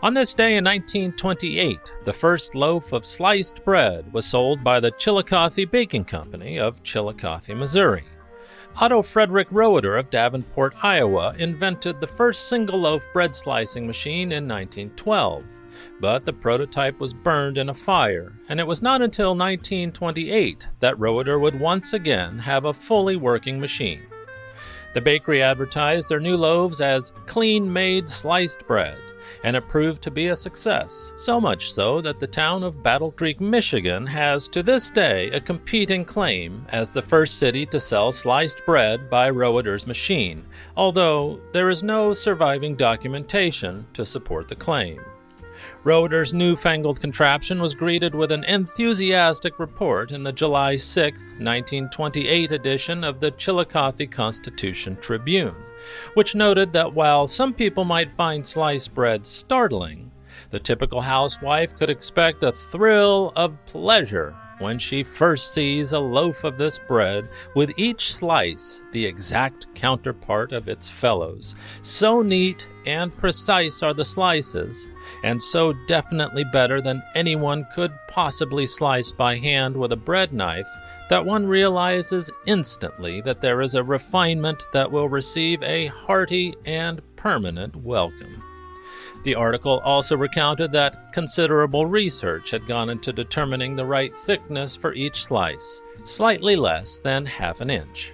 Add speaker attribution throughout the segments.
Speaker 1: On this day in 1928, the first loaf of sliced bread was sold by the Chillicothe Baking Company of Chillicothe, Missouri. Otto Frederick Rohwedder of Davenport, Iowa, invented the first single loaf bread slicing machine in 1912, but the prototype was burned in a fire, and it was not until 1928 that Rohwedder would once again have a fully working machine. The bakery advertised their new loaves as clean made sliced bread and it proved to be a success, so much so that the town of Battle Creek, Michigan has to this day a competing claim as the first city to sell sliced bread by Rohwedder's machine, although there is no surviving documentation to support the claim. Rohwedder's newfangled contraption was greeted with an enthusiastic report in the July 6, 1928 edition of the Chillicothe Constitution Tribune which noted that while some people might find sliced bread startling, the typical housewife could expect a thrill of pleasure when she first sees a loaf of this bread with each slice the exact counterpart of its fellows. So neat and precise are the slices, and so definitely better than anyone could possibly slice by hand with a bread knife that one realizes instantly that there is a refinement that will receive a hearty and permanent welcome. The article also recounted that considerable research had gone into determining the right thickness for each slice, slightly less than half an inch.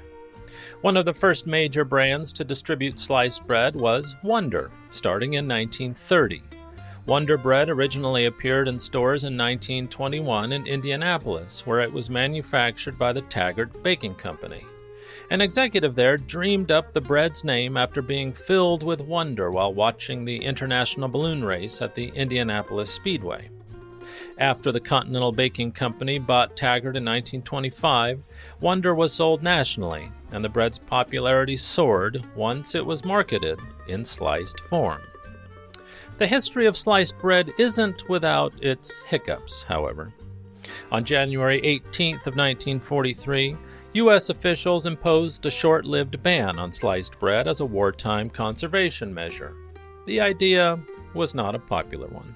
Speaker 1: One of the first major brands to distribute sliced bread was Wonder, starting in 1930. Wonder Bread originally appeared in stores in 1921 in Indianapolis, where it was manufactured by the Taggart Baking Company. An executive there dreamed up the bread's name after being filled with wonder while watching the International Balloon Race at the Indianapolis Speedway. After the Continental Baking Company bought Taggart in 1925, Wonder was sold nationally, and the bread's popularity soared once it was marketed in sliced form. The history of sliced bread isn't without its hiccups, however. On January 18th of 1943, U.S. officials imposed a short-lived ban on sliced bread as a wartime conservation measure. The idea was not a popular one.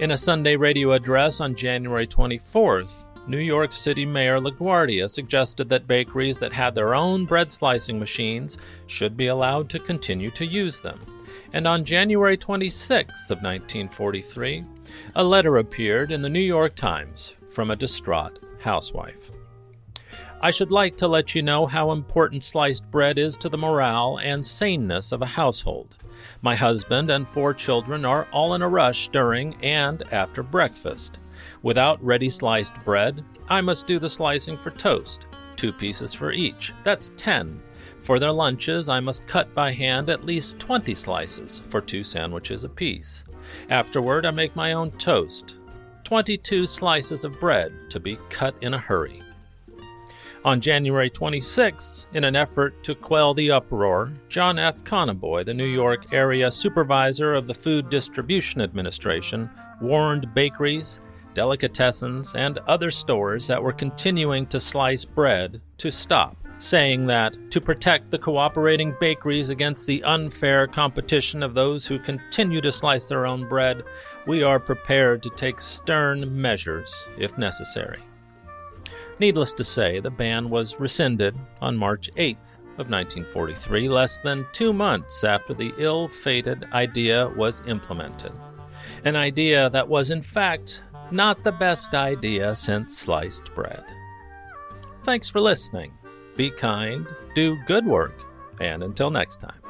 Speaker 1: In a Sunday radio address on January 24th, New York City Mayor LaGuardia suggested that bakeries that had their own bread slicing machines should be allowed to continue to use them and on January 26th of 1943, a letter appeared in the New York Times from a distraught housewife. I should like to let you know how important sliced bread is to the morale and saneness of a household. My husband and four children are all in a rush during and after breakfast. Without ready sliced bread, I must do the slicing for toast, two pieces for each. That's ten. For their lunches, I must cut by hand at least 20 slices for two sandwiches apiece. Afterward, I make my own toast, 22 slices of bread to be cut in a hurry. On January 26, in an effort to quell the uproar, John F. Conaboy, the New York area supervisor of the Food Distribution Administration, warned bakeries, delicatessens, and other stores that were continuing to slice bread to stop saying that to protect the cooperating bakeries against the unfair competition of those who continue to slice their own bread, we are prepared to take stern measures if necessary. Needless to say, the ban was rescinded on March 8th of 1943, less than two months after the ill fated idea was implemented. An idea that was, in fact, not the best idea since sliced bread. Thanks for listening be kind, do good work, and until next time.